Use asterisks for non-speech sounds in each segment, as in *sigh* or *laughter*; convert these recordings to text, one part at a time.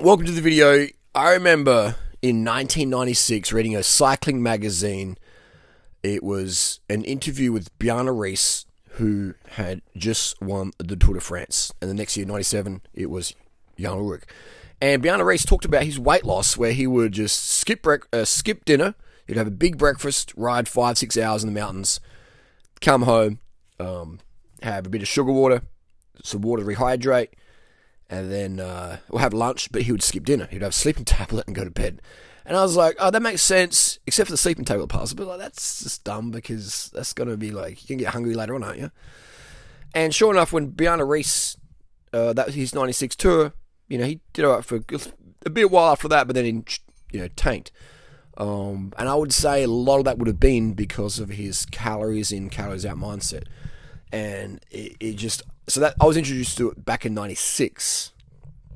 Welcome to the video. I remember in 1996 reading a cycling magazine. It was an interview with Bjarne Riis, who had just won the Tour de France. And the next year, 97, it was Jan Ullrich. And Bjarne Riis talked about his weight loss, where he would just skip, brec- uh, skip dinner, he'd have a big breakfast, ride five, six hours in the mountains, come home, um, have a bit of sugar water, some water to rehydrate, and then uh, we'll have lunch, but he would skip dinner. He'd have a sleeping *laughs* tablet and go to bed. And I was like, oh, that makes sense, except for the sleeping tablet part. But like, that's just dumb because that's going to be like, you can get hungry later on, aren't you? And sure enough, when Bjarne Riis, uh, that was his 96 tour, you know, he did all right for a bit while after that, but then he, you know, tanked. Um, and I would say a lot of that would have been because of his calories in, calories out mindset. And it, it just, so that I was introduced to it back in 96.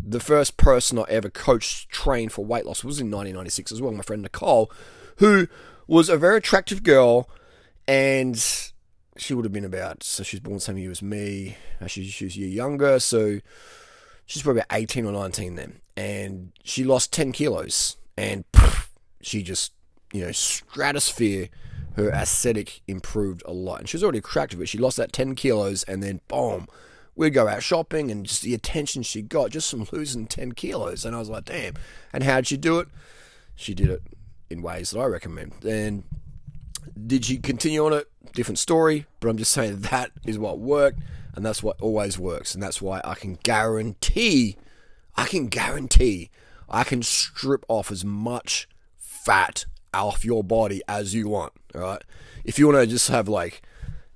The first person I ever coached, trained for weight loss was in 1996 as well, my friend Nicole, who was a very attractive girl and she would have been about, so she's born the same year as me. Uh, Actually, she was a year younger, so she's probably about 18 or 19 then. And she lost 10 kilos and pff, she just, you know, stratosphere. Her aesthetic improved a lot. And she was already attractive, but she lost that 10 kilos and then boom, we'd go out shopping and just the attention she got just from losing 10 kilos. And I was like, damn. And how'd she do it? She did it in ways that I recommend. And did she continue on it? Different story, but I'm just saying that is what worked, and that's what always works, and that's why I can guarantee, I can guarantee, I can strip off as much fat off your body as you want. Right, if you want to just have like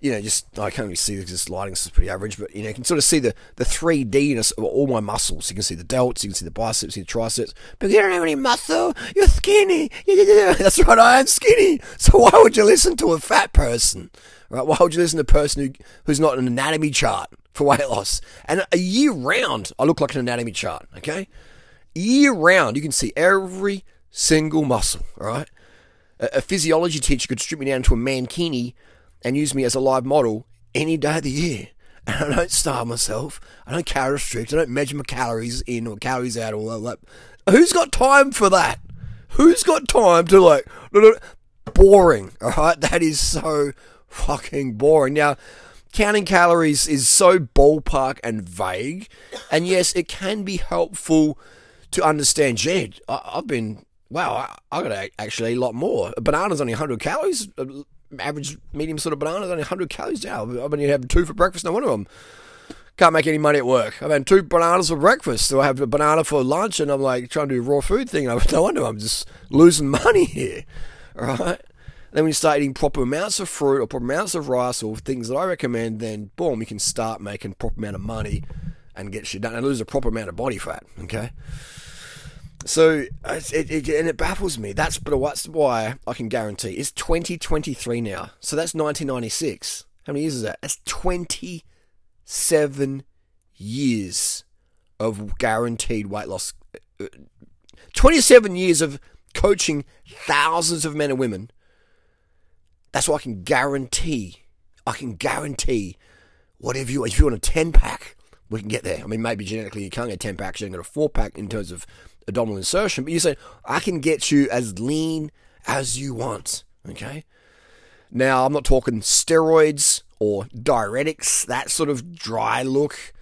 you know, just I can't really see this lighting is pretty average, but you know, you can sort of see the the three Dness of all my muscles. You can see the delts, you can see the biceps, you can see the triceps. But you don't have any muscle. You're skinny. *laughs* That's right, I am skinny. So why would you listen to a fat person? Right? Why would you listen to a person who who's not an anatomy chart for weight loss? And a year round, I look like an anatomy chart. Okay, year round, you can see every single muscle. All right. A, a physiology teacher could strip me down to a mankini and use me as a live model any day of the year. *laughs* And I don't starve myself. I don't calorie restrict. I don't measure my calories in or calories out or all that. Who's got time for that? Who's got time to like boring? All right, *laughs* that is so fucking boring. Now, counting calories is so ballpark and vague, and yes, it can be helpful to understand. Gee, I've been wow, I, I got actually a lot more. A banana's only 100 calories average medium sort of bananas, only 100 calories now. I've been having two for breakfast, no one of them. Can't make any money at work. I've had two bananas for breakfast. So I have a banana for lunch and I'm like trying to do a raw food thing. *laughs* No wonder I'm just losing money here. *laughs* Right. Then when you start eating proper amounts of fruit or proper amounts of rice or things that I recommend, then boom, you can start making proper amount of money and get shit done and lose a proper amount of body fat. Okay. So it, it, and it baffles me. That's but that's why I can guarantee it's 2023 now. So that's 1996. How many years is that? That's 27 years of guaranteed weight loss. 27 years of coaching thousands of men and women. That's why I can guarantee. I can guarantee whatever you if you want a 10 pack, we can get there. I mean, maybe genetically you can't get 10 packs, you can get a 4 pack in terms of abdominal insertion, but you say, I can get you as lean as you want. Okay? Now, I'm not talking steroids or diuretics, that sort of dry look.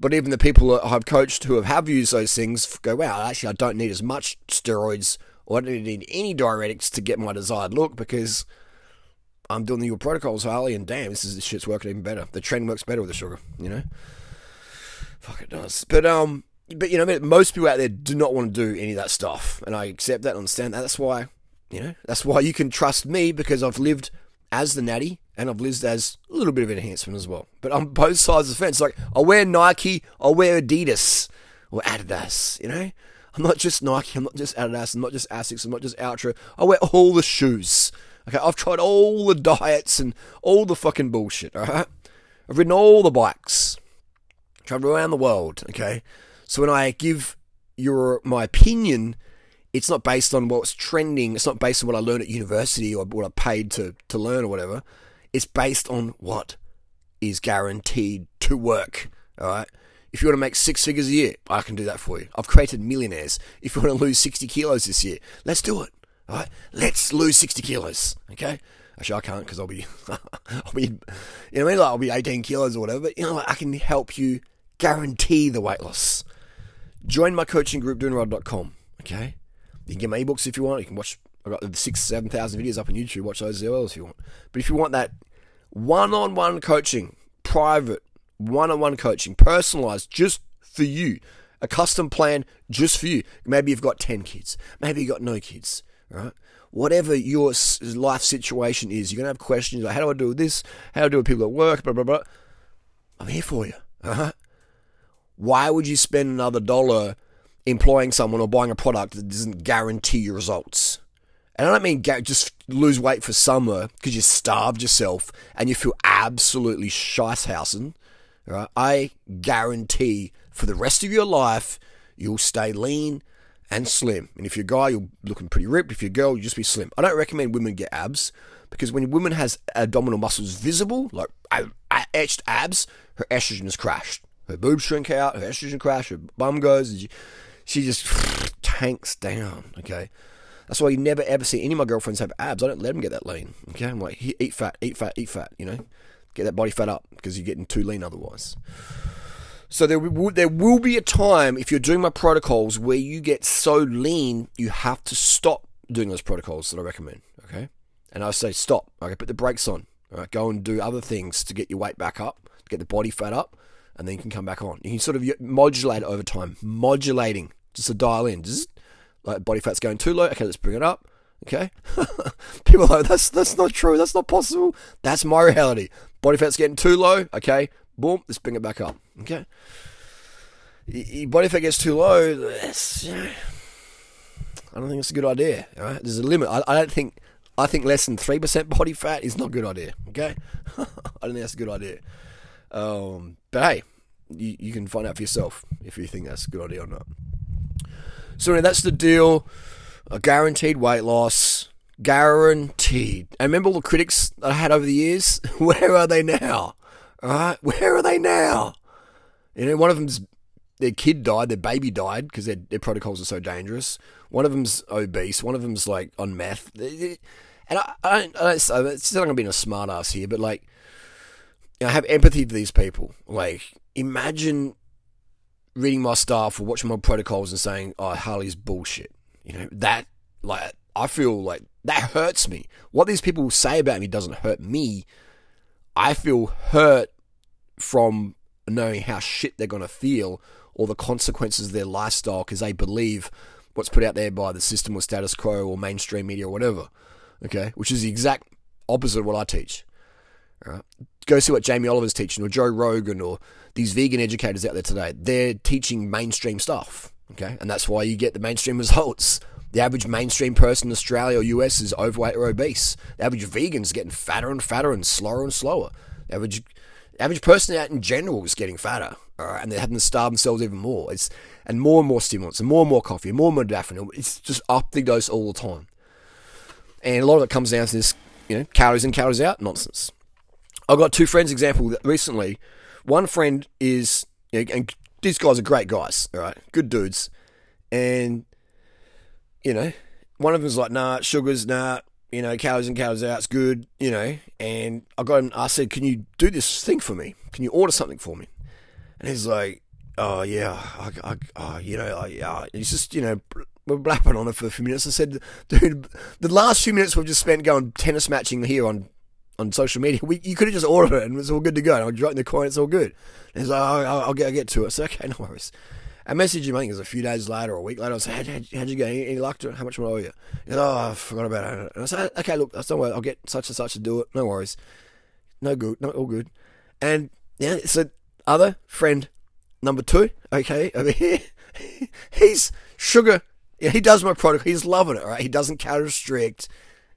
But even the people that I've coached who have, used those things go, wow, actually, I don't need as much steroids or I don't need any diuretics to get my desired look because I'm doing the your protocols, Harley, and damn, this is this shit's working even better. The trend works better with the sugar, you know? Fuck, it does. But, um, but you know, most people out there do not want to do any of that stuff, and I accept that, and understand that. That's why, you know, that's why you can trust me because I've lived as the natty and I've lived as a little bit of an enhancement as well. But on both sides of the fence, like I wear Nike, I wear Adidas or Adidas. You know, I'm not just Nike, I'm not just Adidas, I'm not just Asics, I'm not just Altra. I wear all the shoes. Okay, I've tried all the diets and all the fucking bullshit. All right, I've ridden all the bikes, traveled around the world. Okay, so when I give your my opinion, it's not based on what's trending. It's not based on what I learned at university or what I paid to to learn or whatever. It's based on what is guaranteed to work. All right. If you want to make six figures a year, I can do that for you. I've created millionaires. If you want to lose 60 kilos this year, let's do it. All right, let's lose 60 kilos. Okay. Actually, I can't because I'll be, *laughs* I'll be, you know, what I mean, like I'll be 18 kilos or whatever. But you know, like, I can help you guarantee the weight loss. Join my coaching group, doingrod.com. Okay. You can get my ebooks if you want. You can watch. I got the six, seven thousand videos up on YouTube. Watch those as well if you want. But if you want that one-on-one coaching, private one-on-one coaching, personalized, just for you, a custom plan just for you. Maybe you've got ten kids. Maybe you've got no kids. Right? Whatever your life situation is, you're gonna have questions like, "How do I do this? How do I do with people at work?" Blah blah blah. I'm here for you. Uh-huh. Why would you spend another dollar employing someone or buying a product that doesn't guarantee your results? And I don't mean just lose weight for summer because you starved yourself and you feel absolutely shithousen. Right? I guarantee for the rest of your life you'll stay lean and slim. And if you're a guy, you're looking pretty ripped. If you're a girl, you just be slim. I don't recommend women get abs because when a woman has abdominal muscles visible, like etched abs, her estrogen is crashed. Her boobs shrink out, her estrogen crash, her bum goes, she, just *sniffs* tanks down. Okay, that's why you never ever see any of my girlfriends have abs. I don't let them get that lean. Okay, I'm like, eat fat, eat fat, eat fat. You know, get that body fat up because you're getting too lean otherwise. So there will, there will be a time if you're doing my protocols where you get so lean you have to stop doing those protocols that I recommend. Okay, and I say stop. Okay, put the brakes on. All right, go and do other things to get your weight back up, get the body fat up, and then you can come back on. You can sort of modulate over time, modulating just to dial in. Just like body fat's going too low. Okay, let's bring it up. Okay, *laughs* people are like that's that's not true. That's not possible. That's my reality. Body fat's getting too low. Okay, boom, let's bring it back up. Okay, your body fat gets too low. That's, I don't think it's a good idea. There's a limit. I, I don't think. I think less than three percent body fat is not a good idea. Okay, *laughs* I don't think that's a good idea. Um, but hey, you, you can find out for yourself if you think that's a good idea or not. So anyway, that's the deal. A guaranteed weight loss. Guaranteed. And remember all the critics I had over the years? *laughs* Where are they now? Alright? Where are they now? You know, one of them's their kid died, their baby died because their, their protocols are so dangerous. One of them's obese. One of them's like on meth. And I, I don't, I don't, it's not going to be a smart ass here, but like, you know, have empathy for these people. Like, imagine reading my stuff or watching my protocols and saying, "Oh, Harley's bullshit." You know that like I feel like that hurts me. What these people say about me doesn't hurt me. I feel hurt from knowing how shit they're gonna feel or the consequences of their lifestyle because they believe what's put out there by the system or status quo or mainstream media or whatever. Okay, which is the exact opposite of what I teach. Right? Go see what Jamie Oliver's teaching, or Joe Rogan, or these vegan educators out there today. They're teaching mainstream stuff, okay? And that's why you get the mainstream results. The average mainstream person in Australia or US is overweight or obese. The average vegan's getting fatter and fatter and slower and slower. The average average person out in general is getting fatter, right? and they're having to starve themselves even more. It's and more and more stimulants, and more and more coffee, and more and more modafinil. It's just up the dose all the time, and a lot of it comes down to this, you know, calories in, calories out nonsense. I've got two friends example recently. One friend is, and these guys are great guys, all right, good dudes, and you know, one of them them's like, nah, sugars, nah, you know, calories in, calories out, it's good, you know. And I got him, I said, can you do this thing for me? Can you order something for me? And he's like, oh yeah, I, I, oh, you know, I. He's just, you know, we're blapping on it for a few minutes. I said, dude, the last few minutes we've just spent going tennis matching here on on social media. *laughs* We, you could have just ordered it and it was all good to go. And I in the coin, it's all good. And he's like, oh, I'll, I'll, get, I'll get to it. *laughs* So, okay, no worries. I messaged him, I think it was a few days later or a week later. I was like, how'd, how'd you go? Any, any luck to it? How much more owe you? He's like, oh, I forgot about it. And I said, okay, look, that's not worry. I'll get such and such to do it. No worries. No good. No, all good. And yeah, so other friend number two, okay, over here, *laughs* he's sugar. Yeah, he does my product. He's loving it, right? He doesn't calorie restrict.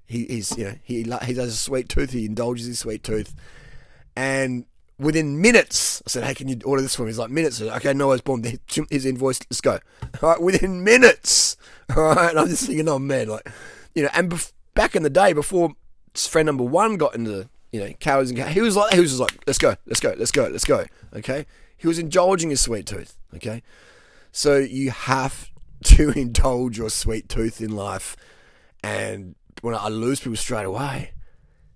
He, he's you know he he does a sweet tooth. He indulges his sweet tooth, and within minutes, I said, "Hey, can you order this for me?" He's like, "Minutes." Said, okay, no, I was born. His invoice. Let's go. All right, within minutes. *laughs* All right, and I'm just thinking, oh man, like you know, and bef- back in the day before friend number one got into you know cowards and cowards, he was like he was just like, "Let's go, let's go, let's go, let's go." Okay, He was indulging his sweet tooth. Okay, so you have to *laughs* indulge your sweet tooth in life. And when I lose people straight away,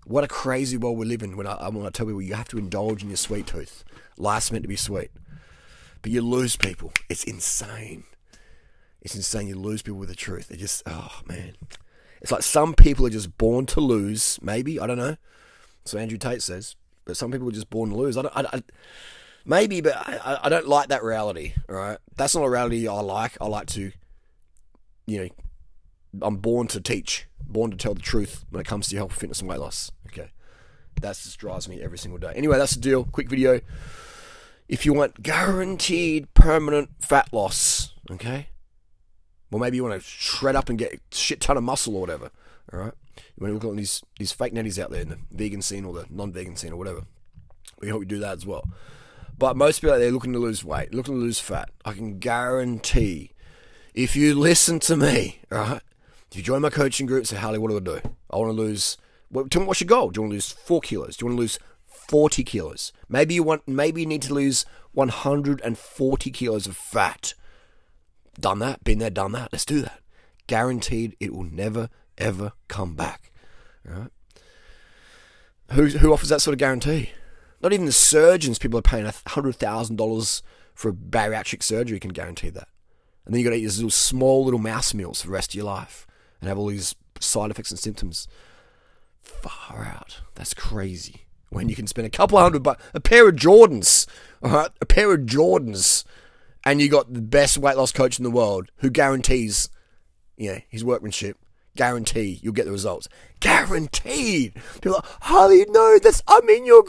what a crazy world we live in. When I, when I tell people you have to indulge in your sweet tooth, life's meant to be sweet, but you lose people. It's insane. It's insane. You lose people with the truth. They just, oh man, it's like some people are just born to lose. Maybe I don't know. So Andrew Tate says, but some people are just born to lose. I don't. I, I, maybe, but I, I don't like that reality. All right, that's not a reality I like. I like to, you know, I'm born to teach, born to tell the truth when it comes to health, fitness, and weight loss. Okay, that just drives me every single day. Anyway, that's the deal. Quick video. If you want guaranteed permanent fat loss, okay, well maybe you want to shred up and get a shit ton of muscle or whatever. All right, you want to look at these these fake netties out there in the vegan scene or the non-vegan scene or whatever. We help you do that as well. But most people out there looking to lose weight, looking to lose fat. I can guarantee, if you listen to me, right, if you join my coaching group, say, Harley, what do I do? I want to lose. Tell me what's your goal? Do you want to lose four kilos? Do you want to lose 40 kilos? Maybe you want. Maybe you need to lose 140 kilos of fat. Done that. Been there. Done that. Let's do that. Guaranteed, it will never ever come back. All right. Who who offers that sort of guarantee? Not even the surgeons. People are paying hundred thousand dollars for a bariatric surgery can guarantee that. And then you got to eat these little small little mouse meals for the rest of your life and have all these side effects and symptoms. Far out. That's crazy. When you can spend a couple hundred bucks, a pair of Jordans, all right, a pair of Jordans, and you got the best weight loss coach in the world who guarantees, you know, his workmanship. Guarantee you'll get the results. Guaranteed. People are like, Harley, no, that's I'm in your